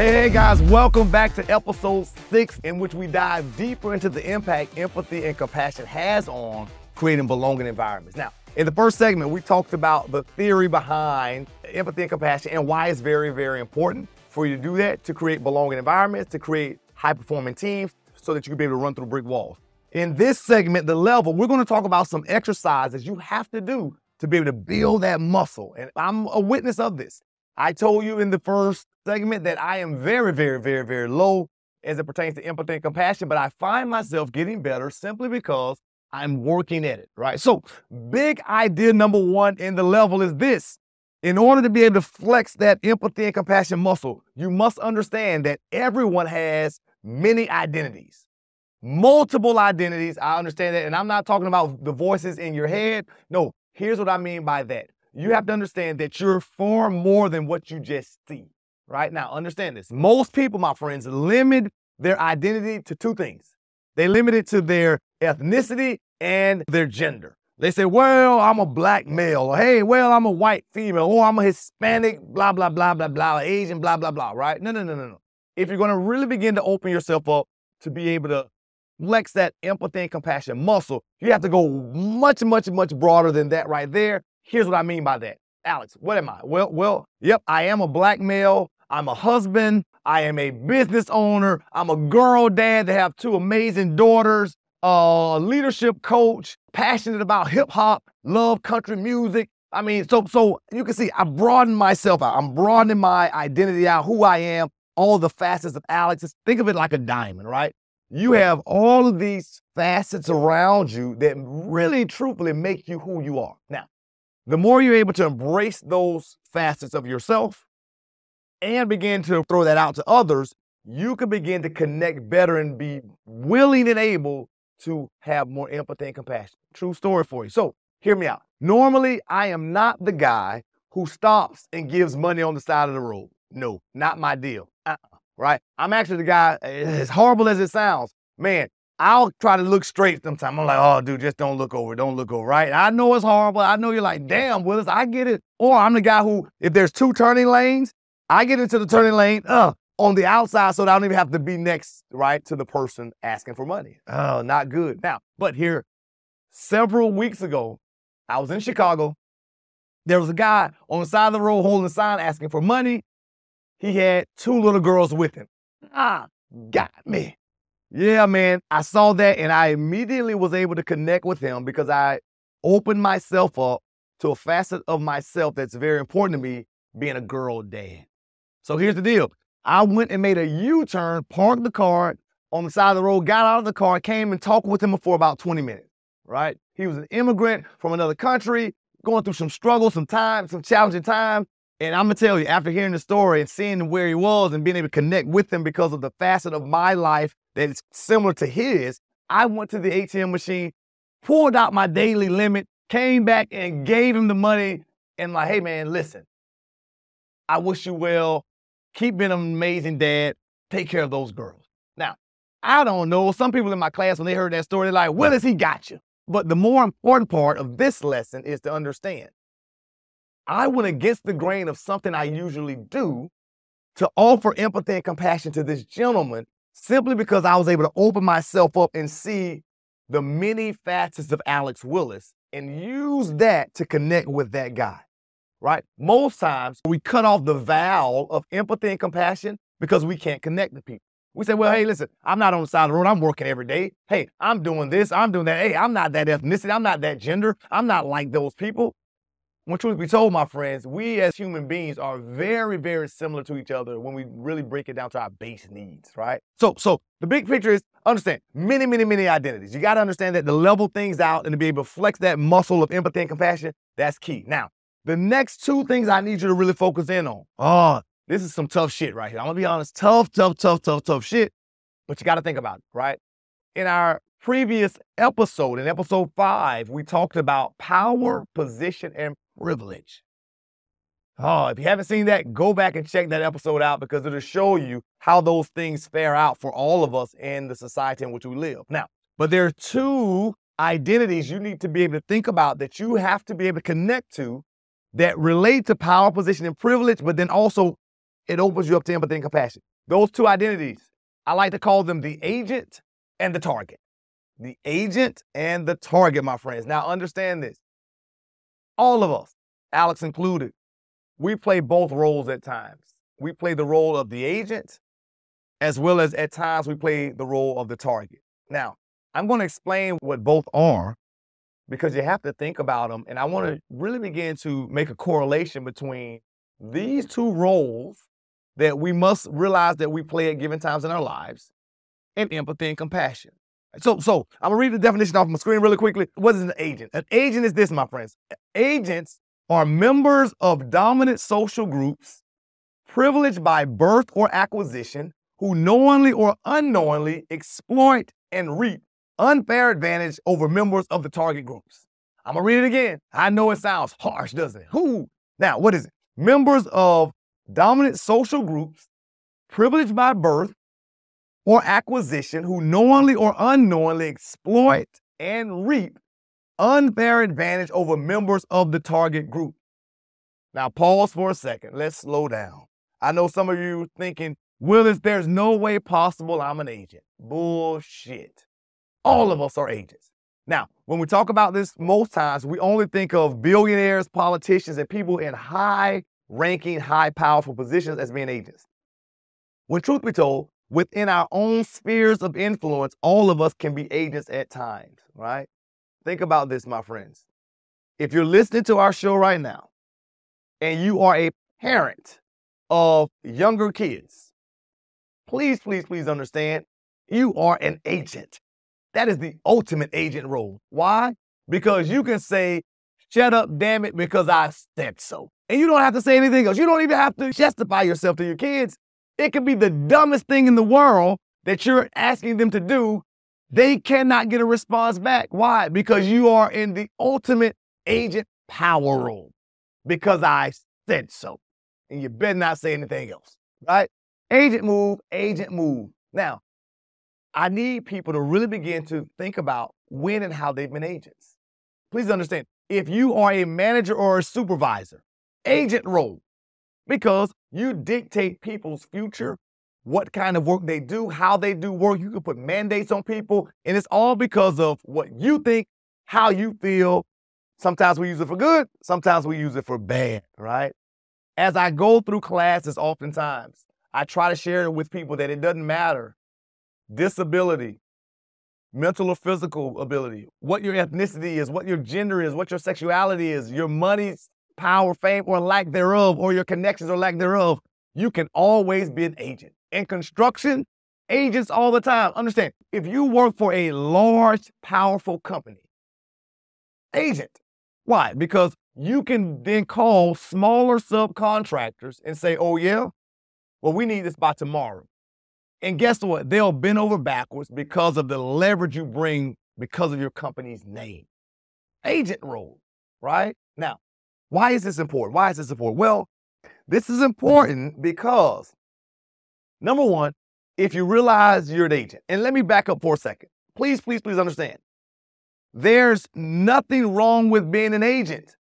Hey, guys, welcome back to episode six, in which we dive deeper into the impact empathy and compassion has on creating belonging environments. Now, in the first segment, we talked about the theory behind empathy and compassion and why it's very, very important for you to do that to create belonging environments, to create high performing teams so that you can be able to run through brick walls. In this segment, the level, we're going to talk about some exercises you have to do to be able to build that muscle. And I'm a witness of this. I told you in the first segment that I am very, very, very, very low as it pertains to empathy and compassion, but I find myself getting better simply because I'm working at it, right? So, big idea number one in the level is this. In order to be able to flex that empathy and compassion muscle, you must understand that everyone has many identities, multiple identities. I understand that. And I'm not talking about the voices in your head. No, here's what I mean by that. You have to understand that you're far more than what you just see, right? Now, understand this. Most people, my friends, limit their identity to two things they limit it to their ethnicity and their gender. They say, well, I'm a black male, or hey, well, I'm a white female, or I'm a Hispanic, blah, blah, blah, blah, blah, Asian, blah, blah, blah, right? No, no, no, no, no. If you're gonna really begin to open yourself up to be able to flex that empathy and compassion muscle, you have to go much, much, much broader than that right there. Here's what I mean by that. Alex, what am I? Well, well, yep, I am a black male. I'm a husband. I am a business owner. I'm a girl dad They have two amazing daughters, a leadership coach, passionate about hip hop, love country music. I mean, so so you can see I broaden myself out. I'm broadening my identity out, who I am, all the facets of Alex. Think of it like a diamond, right? You have all of these facets around you that really truthfully make you who you are. Now, the more you're able to embrace those facets of yourself, and begin to throw that out to others, you can begin to connect better and be willing and able to have more empathy and compassion. True story for you. So, hear me out. Normally, I am not the guy who stops and gives money on the side of the road. No, not my deal. Uh-uh, right? I'm actually the guy, as horrible as it sounds, man, I'll try to look straight sometimes. I'm like, oh, dude, just don't look over. Don't look over, right? I know it's horrible. I know you're like, damn, Willis, I get it. Or I'm the guy who, if there's two turning lanes, I get into the turning lane uh, on the outside so that I don't even have to be next, right, to the person asking for money. Oh, not good. Now, but here, several weeks ago, I was in Chicago. There was a guy on the side of the road holding a sign asking for money. He had two little girls with him. Ah, got me. Yeah, man. I saw that and I immediately was able to connect with him because I opened myself up to a facet of myself that's very important to me, being a girl dad. So here's the deal. I went and made a U-turn, parked the car on the side of the road, got out of the car, came and talked with him for about 20 minutes, right? He was an immigrant from another country, going through some struggles, some time, some challenging times. And I'm gonna tell you, after hearing the story and seeing where he was and being able to connect with him because of the facet of my life that is similar to his, I went to the ATM machine, pulled out my daily limit, came back and gave him the money and like, hey man, listen, I wish you well keep being an amazing dad, take care of those girls. Now, I don't know. Some people in my class, when they heard that story, they're like, Willis, he got you. But the more important part of this lesson is to understand I went against the grain of something I usually do to offer empathy and compassion to this gentleman simply because I was able to open myself up and see the many facets of Alex Willis and use that to connect with that guy right? Most times we cut off the valve of empathy and compassion because we can't connect to people. We say, well, hey, listen, I'm not on the side of the road. I'm working every day. Hey, I'm doing this. I'm doing that. Hey, I'm not that ethnicity. I'm not that gender. I'm not like those people. When truth be told, my friends, we as human beings are very, very similar to each other when we really break it down to our base needs, right? So, so the big picture is understand many, many, many identities. You got to understand that to level things out and to be able to flex that muscle of empathy and compassion, that's key. Now, the next two things I need you to really focus in on. Oh, this is some tough shit right here. I'm gonna be honest. Tough, tough, tough, tough, tough shit. But you gotta think about it, right? In our previous episode, in episode five, we talked about power, position, and privilege. Oh, if you haven't seen that, go back and check that episode out because it'll show you how those things fare out for all of us in the society in which we live. Now, but there are two identities you need to be able to think about that you have to be able to connect to that relate to power, position, and privilege, but then also it opens you up to empathy and compassion. those two identities, I like to call them the agent and the target. The agent and the target, my friends. Now, understand this. All of us, Alex included, we play both roles at times. We play the role of the agent, as well as at times we play the role of the target. Now, I'm going to explain what both are because you have to think about them. And I want to really begin to make a correlation between these two roles that we must realize that we play at given times in our lives and empathy and compassion. So, so I'm gonna read the definition off my screen really quickly. What is an agent? An agent is this, my friends. Agents are members of dominant social groups, privileged by birth or acquisition, who knowingly or unknowingly exploit and reap unfair advantage over members of the target groups. I'm gonna read it again. I know it sounds harsh, doesn't it? Who? Now, what is it? Members of dominant social groups, privileged by birth or acquisition, who knowingly or unknowingly exploit and reap unfair advantage over members of the target group. Now, pause for a second. Let's slow down. I know some of you thinking, Willis, there's no way possible I'm an agent. Bullshit. All of us are agents. Now, when we talk about this, most times we only think of billionaires, politicians, and people in high ranking, high powerful positions as being agents. When truth be told, within our own spheres of influence, all of us can be agents at times, right? Think about this, my friends. If you're listening to our show right now and you are a parent of younger kids, please, please, please understand you are an agent. That is the ultimate agent role. Why? Because you can say, shut up, damn it, because I said so. And you don't have to say anything else. You don't even have to justify yourself to your kids. It could be the dumbest thing in the world that you're asking them to do. They cannot get a response back. Why? Because you are in the ultimate agent power role. Because I said so. And you better not say anything else, right? Agent move, agent move. Now, I need people to really begin to think about when and how they've been agents. Please understand, if you are a manager or a supervisor, agent role, because you dictate people's future, what kind of work they do, how they do work. You can put mandates on people, and it's all because of what you think, how you feel. Sometimes we use it for good, sometimes we use it for bad, right? As I go through classes, oftentimes, I try to share it with people that it doesn't matter disability, mental or physical ability, what your ethnicity is, what your gender is, what your sexuality is, your money, power, fame, or lack thereof, or your connections or lack thereof, you can always be an agent. In construction, agents all the time. Understand, if you work for a large, powerful company, agent. Why? Because you can then call smaller subcontractors and say, oh, yeah, well, we need this by tomorrow. And guess what? They'll bend over backwards because of the leverage you bring because of your company's name. Agent role, right? Now, why is this important? Why is this important? Well, this is important because number one, if you realize you're an agent, and let me back up for a second. Please, please, please understand. There's nothing wrong with being an agent.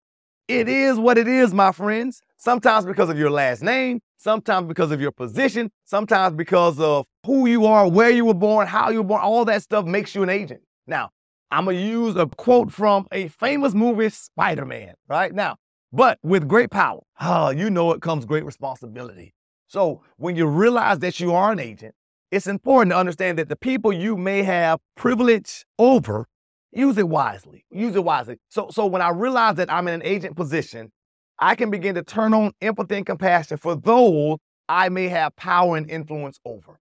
It is what it is, my friends. Sometimes because of your last name, sometimes because of your position, sometimes because of who you are, where you were born, how you were born, all that stuff makes you an agent. Now, I'm going to use a quote from a famous movie, Spider Man, right? Now, but with great power, oh, you know it comes great responsibility. So when you realize that you are an agent, it's important to understand that the people you may have privilege over use it wisely. Use it wisely. So, so when I realize that I'm in an agent position, I can begin to turn on empathy and compassion for those I may have power and influence over.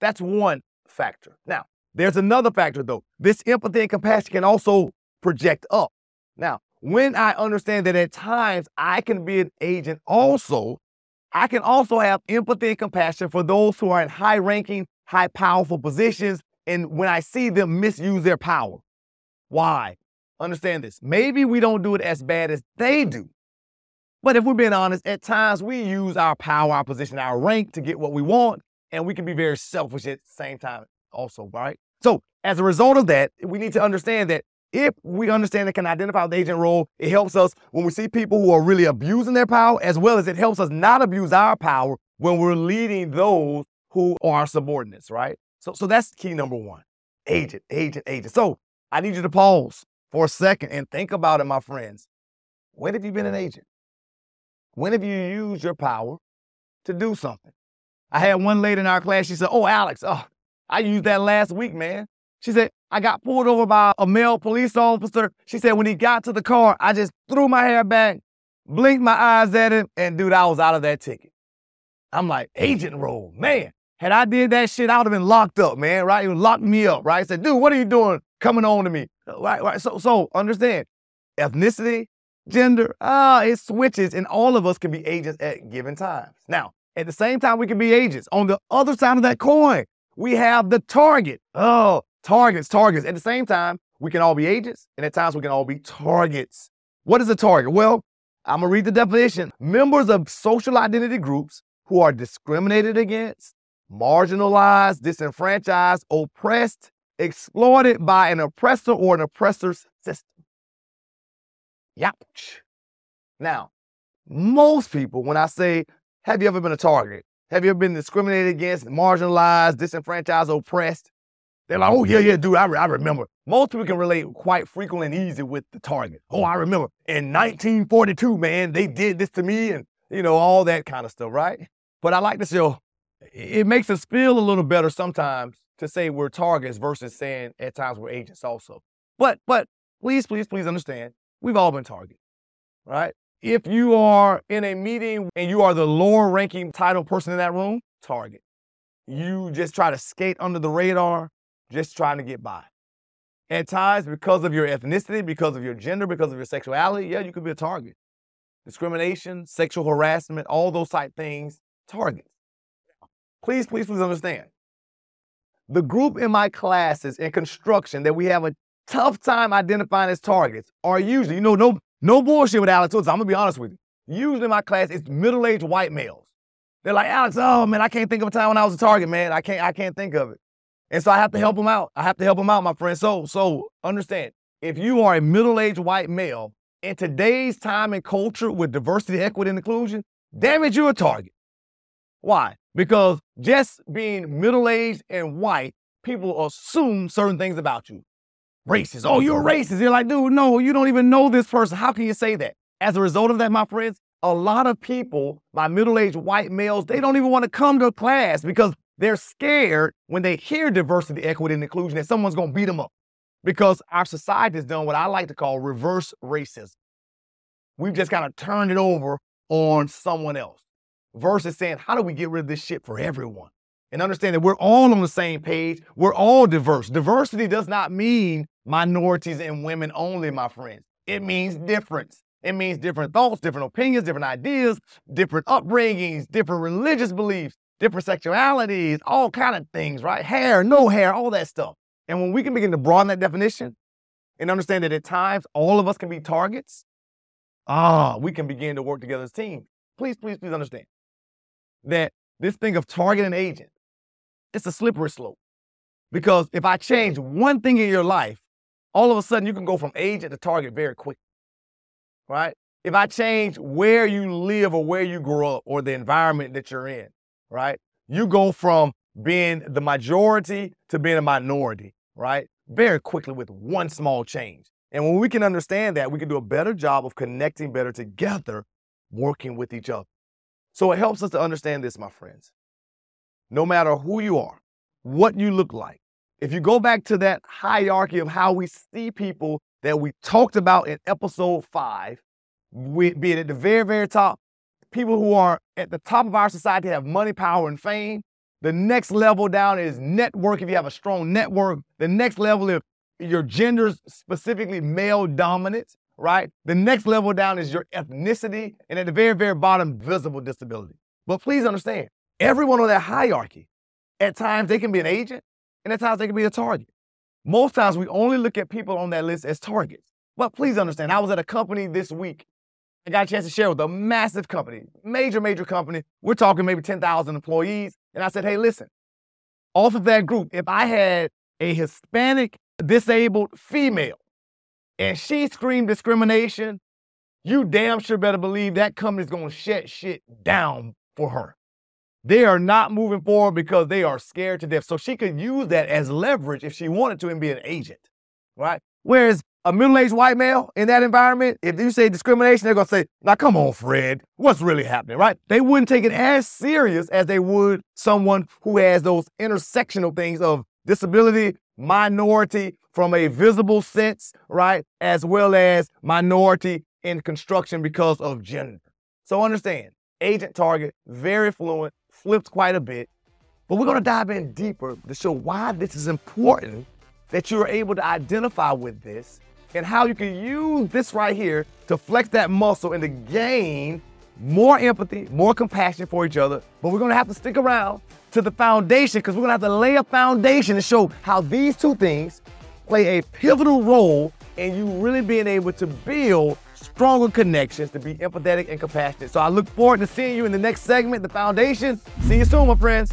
That's one factor. Now, there's another factor though. This empathy and compassion can also project up. Now, when I understand that at times I can be an agent also, I can also have empathy and compassion for those who are in high ranking, high powerful positions. And when I see them misuse their power, why? Understand this. Maybe we don't do it as bad as they do. But if we're being honest, at times we use our power, our position, our rank to get what we want, and we can be very selfish at the same time, also, right? So, as a result of that, we need to understand that if we understand and can identify the agent role, it helps us when we see people who are really abusing their power, as well as it helps us not abuse our power when we're leading those who are our subordinates, right? So, so that's key number one. Agent, agent, agent. So I need you to pause for a second and think about it, my friends. When have you been an agent? When have you used your power to do something? I had one lady in our class, she said, Oh, Alex, oh, I used that last week, man. She said, I got pulled over by a male police officer. She said, when he got to the car, I just threw my hair back, blinked my eyes at him, and dude, I was out of that ticket. I'm like, agent role, man. Had I did that shit, I would have been locked up, man, right? It would lock me up, right? Said, dude, what are you doing coming on to me? Uh, right, right. So, so understand, ethnicity, gender, ah, it switches, and all of us can be agents at given times. Now, at the same time, we can be agents. On the other side of that coin, we have the target. Oh, targets, targets. At the same time, we can all be agents, and at times we can all be targets. What is a target? Well, I'm gonna read the definition. Members of social identity groups who are discriminated against, marginalized, disenfranchised, oppressed, exploited by an oppressor or an oppressor's system. Youch. Now, most people, when I say, have you ever been a target? Have you ever been discriminated against, marginalized, disenfranchised, oppressed? They're like, oh, yeah, yeah, dude, I, re- I remember. Most people can relate quite frequently and easy with the target. Oh, I remember in 1942, man, they did this to me and, you know, all that kind of stuff, right? But I like to show it makes us feel a little better sometimes to say we're targets versus saying at times we're agents also. But, but please, please, please understand, we've all been targeted, right? If you are in a meeting and you are the lower ranking title person in that room, target. You just try to skate under the radar, just trying to get by. At times, because of your ethnicity, because of your gender, because of your sexuality, yeah, you could be a target. Discrimination, sexual harassment, all those type things, targets. Please, please, please understand. The group in my classes in construction that we have a tough time identifying as targets are usually, you know, no, no bullshit with Alex I'm gonna be honest with you. Usually in my class, it's middle-aged white males. They're like, Alex, oh man, I can't think of a time when I was a target, man. I can't, I can't think of it. And so I have to help them out. I have to help them out, my friend. So, so understand, if you are a middle-aged white male in today's time and culture with diversity, equity, and inclusion, damn it, you're a target. Why? Because just being middle-aged and white, people assume certain things about you racist. Oh, you're racist. You're like, dude, no, you don't even know this person. How can you say that? As a result of that, my friends, a lot of people, my middle-aged white males, they don't even want to come to class because they're scared when they hear diversity, equity, and inclusion that someone's going to beat them up. Because our society has done what I like to call reverse racism. We've just kind of turned it over on someone else versus saying, how do we get rid of this shit for everyone? And understand that we're all on the same page. We're all diverse. Diversity does not mean minorities and women only, my friends. It means difference. It means different thoughts, different opinions, different ideas, different upbringings, different religious beliefs, different sexualities, all kind of things, right? Hair, no hair, all that stuff. And when we can begin to broaden that definition and understand that at times all of us can be targets, ah, we can begin to work together as a team. Please, please, please understand that this thing of target and agent, it's a slippery slope. Because if I change one thing in your life, all of a sudden you can go from age at the target very quick. Right? If I change where you live or where you grow up or the environment that you're in, right? You go from being the majority to being a minority, right? Very quickly with one small change. And when we can understand that, we can do a better job of connecting better together, working with each other. So it helps us to understand this, my friends. No matter who you are, what you look like, if you go back to that hierarchy of how we see people that we talked about in episode five, being at the very, very top, people who are at the top of our society have money, power, and fame. The next level down is network. If you have a strong network, the next level is your gender, specifically male dominance, right? The next level down is your ethnicity, and at the very, very bottom, visible disability. But please understand, everyone on that hierarchy, at times they can be an agent, and at times they can be a target. Most times we only look at people on that list as targets. But please understand, I was at a company this week. I got a chance to share with a massive company, major, major company. We're talking maybe 10,000 employees. And I said, hey, listen, off of that group, if I had a Hispanic disabled female and she screamed discrimination, you damn sure better believe that company's gonna shut shit down for her. They are not moving forward because they are scared to death. So she could use that as leverage if she wanted to and be an agent, right? Whereas a middle-aged white male in that environment, if you say discrimination, they're gonna say, now come on, Fred, what's really happening, right? They wouldn't take it as serious as they would someone who has those intersectional things of disability, minority from a visible sense, right? As well as minority in construction because of gender. So understand, agent target, very fluent, flipped quite a bit. But we're gonna dive in deeper to show why this is important that you're able to identify with this and how you can use this right here to flex that muscle and to gain more empathy, more compassion for each other. But we're gonna have to stick around to the foundation because we're gonna have to lay a foundation to show how these two things play a pivotal role in you really being able to build stronger connections, to be empathetic and compassionate. So I look forward to seeing you in the next segment, The Foundation. See you soon, my friends.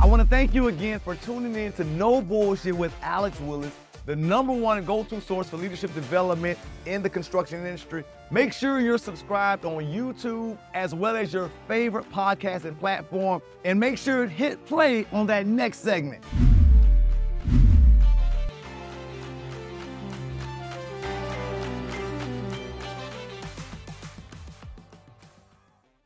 I want to thank you again for tuning in to No Bullshit with Alex Willis, the number one go-to source for leadership development in the construction industry. Make sure you're subscribed on YouTube as well as your favorite podcasting platform, and make sure to hit play on that next segment.